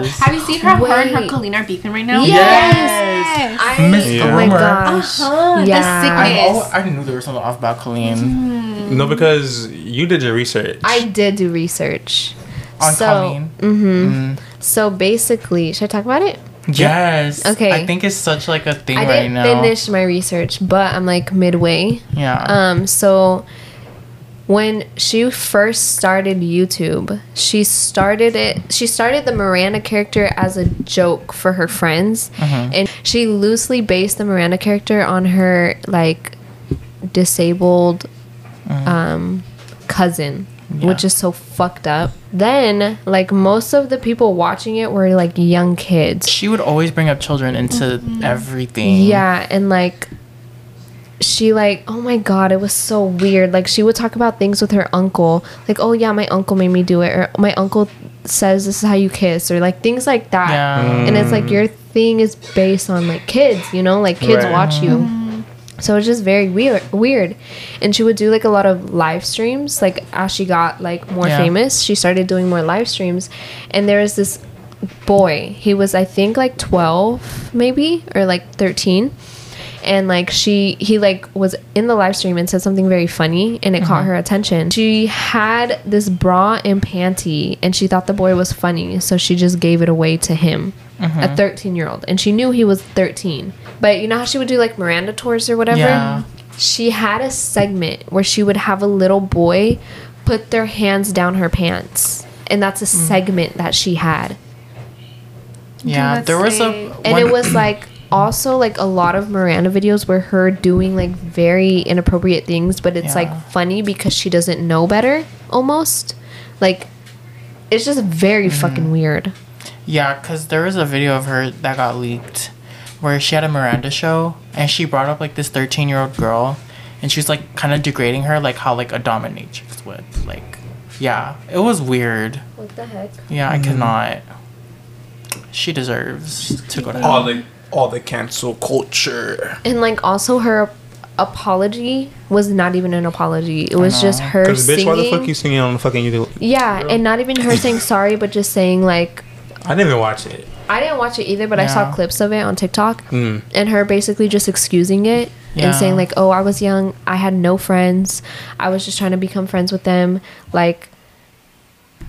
is. Have you seen her? Her and her Wait. Colleen are beefing right now. Yes. I, Miss Oh my gosh. Uh-huh, the Yeah. I, sickness. oh, I knew there was something off about Colleen. No, because you did your research. I did do research. On so, Colleen. hmm So basically, should I talk about it? Yes. Okay. I think it's such like a thing I right didn't now. finish my research, but I'm like midway. Yeah. Um, so when she first started YouTube, she started it. She started the Miranda character as a joke for her friends, and she loosely based the Miranda character on her like disabled um, cousin. Which is so fucked up. Then, like most of the people watching it were like young kids. she would always bring up children into mm-hmm. everything. Yeah, and like she like oh my god, it was so weird. Like she would talk about things with her uncle, like oh yeah, my uncle made me do it, or my uncle says this is how you kiss, or like things like that. Yeah. And it's like your thing is based on like kids, you know, like kids Right. watch you. Mm-hmm. So it's just very weird weird. And she would do like a lot of live streams. Like as she got like more Yeah. famous, she started doing more live streams. And there was this boy. He was I think like 12 maybe or like 13. And like she he like was in the live stream and said something very funny and it caught uh-huh. her attention. She had this bra and panty and she thought the boy was funny, so she just gave it away to him. A uh-huh. 13 year old. And she knew he was 13. But you know how she would do like Miranda tours or whatever? Yeah. She had a segment where she would have a little boy put their hands down her pants. And that's a segment that she had. Yeah. Let's There was see. a. And it was like also like a lot of Miranda videos where her doing like very inappropriate things, but it's Yeah. like funny because she doesn't know better almost. Like it's just very Mm-hmm. fucking weird. Yeah, because there was a video of her that got leaked where she had a Miranda show and she brought up like this 13 year old girl and she was like kind of degrading her, like how like a dominatrix would. Like, yeah, it was weird. What the heck? Yeah, I mm-hmm. cannot. She deserves to go to hell. all the all the cancel culture. And like also her apology was not even an apology. It was just know. her Because bitch, singing. why the fuck you singing on the fucking YouTube? yeah, and not even her saying sorry, but just saying like I didn't even watch it. I didn't watch it either, but I saw clips of it on TikTok, Mm. and her basically just excusing it Yeah. and saying like, "Oh, I was young. I had no friends. I was just trying to become friends with them." Like,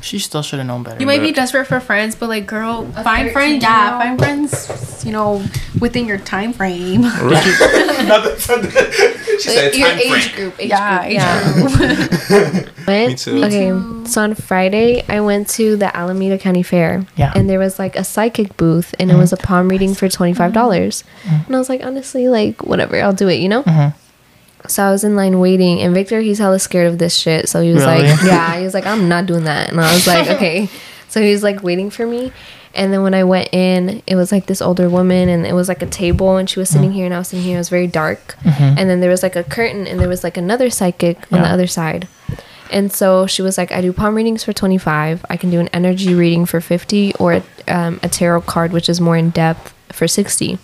She still should have known better. You might be desperate for friends, but like, girl, find friends. Yeah, old. find friends. You know, within your time frame. *laughs* she said your time age frame. group, age yeah, group, age yeah. *laughs* Went- Me too. Okay, so on Friday I went to the Alameda County Fair. Yeah. And there was like a psychic booth, and it was a mm-hmm. palm reading for twenty five dollars. Mm-hmm. And I was like, honestly, like whatever, I'll do it. You know. Mm-hmm. So I was in line waiting, and Victor, he's hella scared of this shit. So he was Really? like, yeah, *laughs* he was like, I'm not doing that. And I was like, *laughs* okay. So he was like waiting for me. And then when I went in, it was like this older woman, and it was like a table, and she was sitting here, and I was sitting here. It was very dark. And then there was like a curtain, and there was like another psychic on the other side. And so she was like, I do palm readings for 25. I can do an energy reading for 50 or um, a tarot card, which is more in depth, for 60.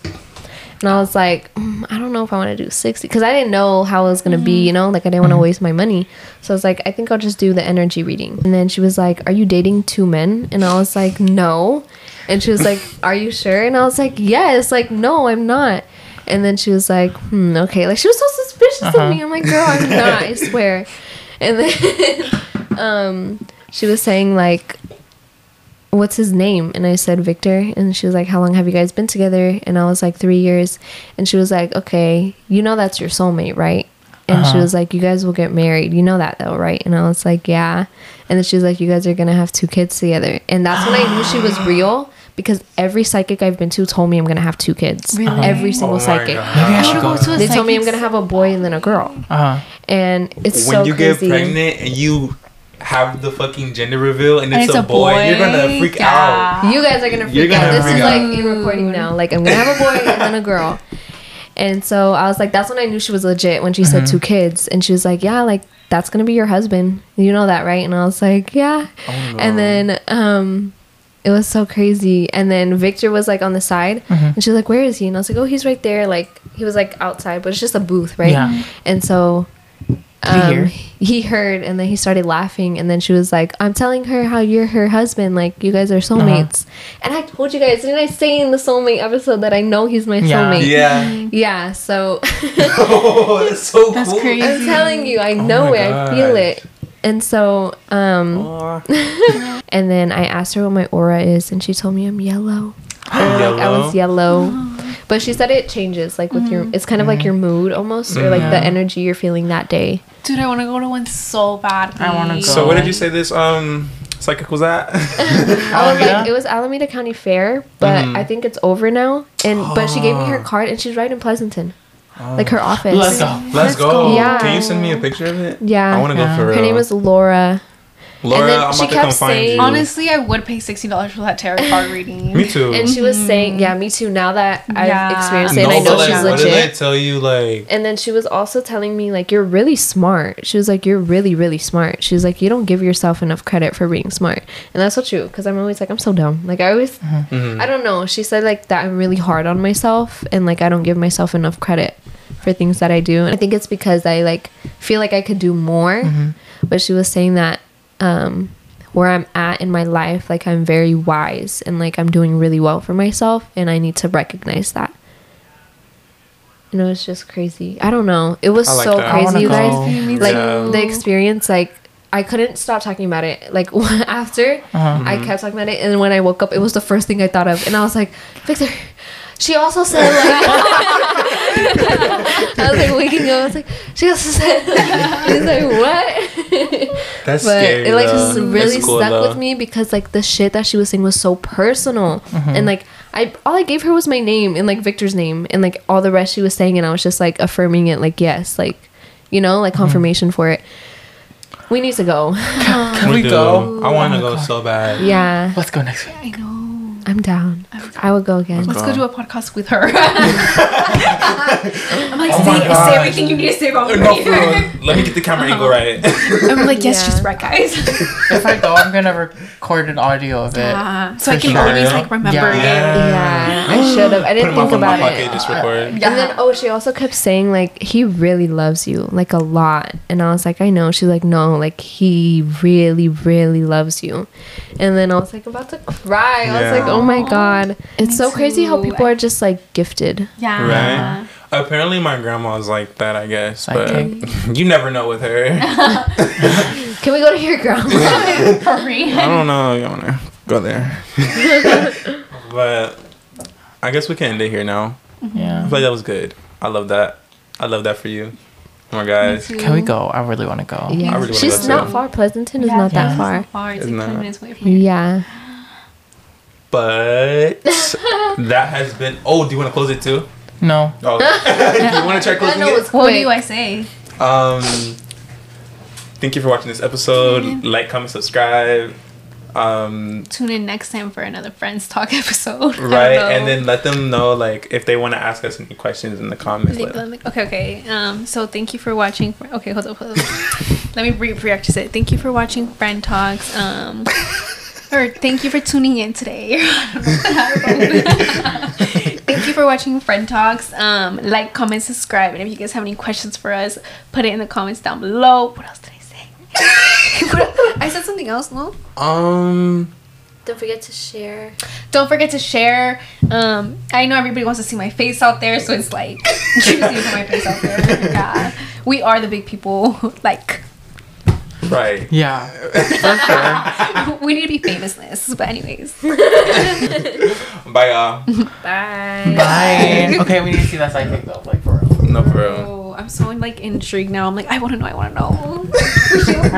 And I was like, mm, I don't know if I want to do 60 because I didn't know how it was going to be, you know, like I didn't want to waste my money. So I was like, I think I'll just do the energy reading. And then she was like, Are you dating two men? And I was like, No. And she was like, *laughs* Are you sure? And I was like, Yes. Like, no, I'm not. And then she was like, Hmm, okay. Like, she was so suspicious Uh-huh. of me. I'm like, Girl, I'm not, I *laughs* swear. And then *laughs* um, she was saying, like, What's his name? And I said, Victor. And she was like, How long have you guys been together? And I was like, Three years. And she was like, Okay, you know that's your soulmate, right? And she Uh-huh. was like, You guys will get married. You know that though, right? And I was like, Yeah. And then she was like, You guys are gonna have two kids together. And that's when I knew she was *gasps* real because every psychic I've been to told me I'm gonna have two kids. Really? Every Oh single my psychic. Maybe I I should wanna go. go to a They told me I'm gonna have a boy and then a girl. Uh, And it's when so you crazy. get pregnant and you have the fucking gender reveal and And it's, a, boy, you're gonna freak out. You guys are gonna freak You're gonna out. This freak is out. like in recording now. Like I'm gonna have a boy and then a girl. And so I was like, that's when I knew she was legit when she said two kids. And she was like, yeah, like that's gonna be your husband. You know that, right? And I was like, yeah. Oh, no. And then um, it was so crazy. And then Victor was like on the side, and she was like, where is he? And I was like, oh, he's right there. Like he was like outside, but it's just a booth, right? Yeah. And so Did he hear? Um, he heard and then he started laughing and then she was like i'm telling her how you're her husband like you guys are Uh-huh. soulmates and i told you guys didn't i say in the soulmate episode that i know he's my Yeah. soulmate Yeah. yeah so *laughs* *laughs* oh, that's so That's cool. crazy. i'm telling you i Oh know my it i feel it and so um Aw. *laughs* and then i asked her what my aura is and she told me i'm yellow *gasps* or like i was yellow *gasps* *gasps* but she said it changes like with your it's kind of like your mood almost or like the energy you're feeling that day Dude, I want to go to one so bad. I wanna go. So what did you say this um psychic was at? I was *laughs* Alameda? like, it was Alameda County Fair, but Mhm. I think it's over now. And but she gave me her card, and she's right in Pleasanton, like her office. Let's go. Let's Let's go. go. Yeah. Can you send me a picture of it? Yeah. I want to Yeah. go for real. Her name is Laura. Laura. and then I'm she about to come kept find saying- you. Honestly, I would pay sixty dollars for that tarot card *laughs* reading. me too. And she was saying, yeah, me too. Now that I've experienced it, and I know but like, she's what did they legit. tell you? Like, And then she was also telling me like you're really smart. She was like you're really really smart. She was like you don't give yourself enough credit for being smart, and that's so true. Because I'm always like I'm so dumb. Like I always, mhm. I don't know. She said like that I'm really hard on myself, and like I don't give myself enough credit for things that I do. And I think it's because I like feel like I could do more. But she was saying that um, where I'm at in my life, like I'm very wise and like I'm doing really well for myself, and I need to recognize that. You know, it's just crazy. I don't know. It was like so that. Crazy, you guys. Like Yeah. the experience, like I couldn't stop talking about it. Like *laughs* after Uh-huh. I kept talking about it, and when I woke up, it was the first thing I thought of, and I was like, Victor. She also said like *laughs* I was like waking up. I was like, she also said. *laughs* He's like, what? *laughs* that's but scary. it like though. just really cool, stuck though. with me because like the shit that she was saying was so personal Mm-hmm. and like i all i gave her was my name and like victor's name and like all the rest she was saying and i was just like affirming it like yes like you know Mm-hmm. like confirmation for it we need to go Can we do. go? I want to Oh go God. so bad. yeah Let's go next week. I know. I'm down i would go again Let's go. go do a podcast with her. *laughs* I'm like, Oh say, say everything you need to say about me. No. *laughs* Let me get the camera angle right. I'm like, yes, Yeah. she's right, guys. *laughs* If I go, I'm gonna record an audio of it. Yeah. So I can sure. always like remember Yeah. it. yeah i should have i didn't him think off in my pocket, just record. And then oh, she also kept saying like he really loves you like a lot, and I was like I know. She's like no, like he really really loves you, and then I was like about to cry. I was like oh my god, it's Me so crazy how people are just like gifted. Yeah. Right. Apparently, my grandma's like that. I guess, Psychic. but *laughs* you never know with her. *laughs* Can we go to your grandma? *laughs* Hurry. I don't know. You wanna go there? but I guess we can end it here now. Mm-hmm. I Yeah. feel like that was good. I love that. I love that for you. Oh my guys. Can we go? I really want to go. yeah, I really wanna she's go not too. far. Pleasanton is Yeah, not yeah. that far. Far. It's Isn't like 20 that- minutes away from here. Yeah. But *laughs* that has been. Oh, do you want to close it too? No. Oh, *laughs* *laughs* do you want to try closing know it? it's What quick. do I say? Um, thank you for watching this episode. Like, comment, subscribe. Um, Tune in next time for another Friends Talk episode. Right, and then let them know like if they want to ask us any questions in the comments. Leave Okay, okay. Um, so thank you for watching. Okay, hold up, hold up. Let me re- react to it. Thank you for watching Friend Talks. Um, or thank you for tuning in today. *laughs* thank you for watching Friend Talks. Um, like, comment, subscribe, and if you guys have any questions for us, put it in the comments down below. What else did I say? *laughs* I said something else. No. Um, Don't forget to share. Don't forget to share. Um, I know everybody wants to see my face out there, so it's like *laughs* choosing to my face out there. Yeah, we are the big people. Like *laughs* Right. Yeah. For sure. *laughs* we need to be famous famousness. But anyways, *laughs* Bye, y'all. Bye. Bye. Okay, we need to see that side pic though, like for real. no, for real. oh, I'm so like intrigued now. I'm like, I want to know. I want to know.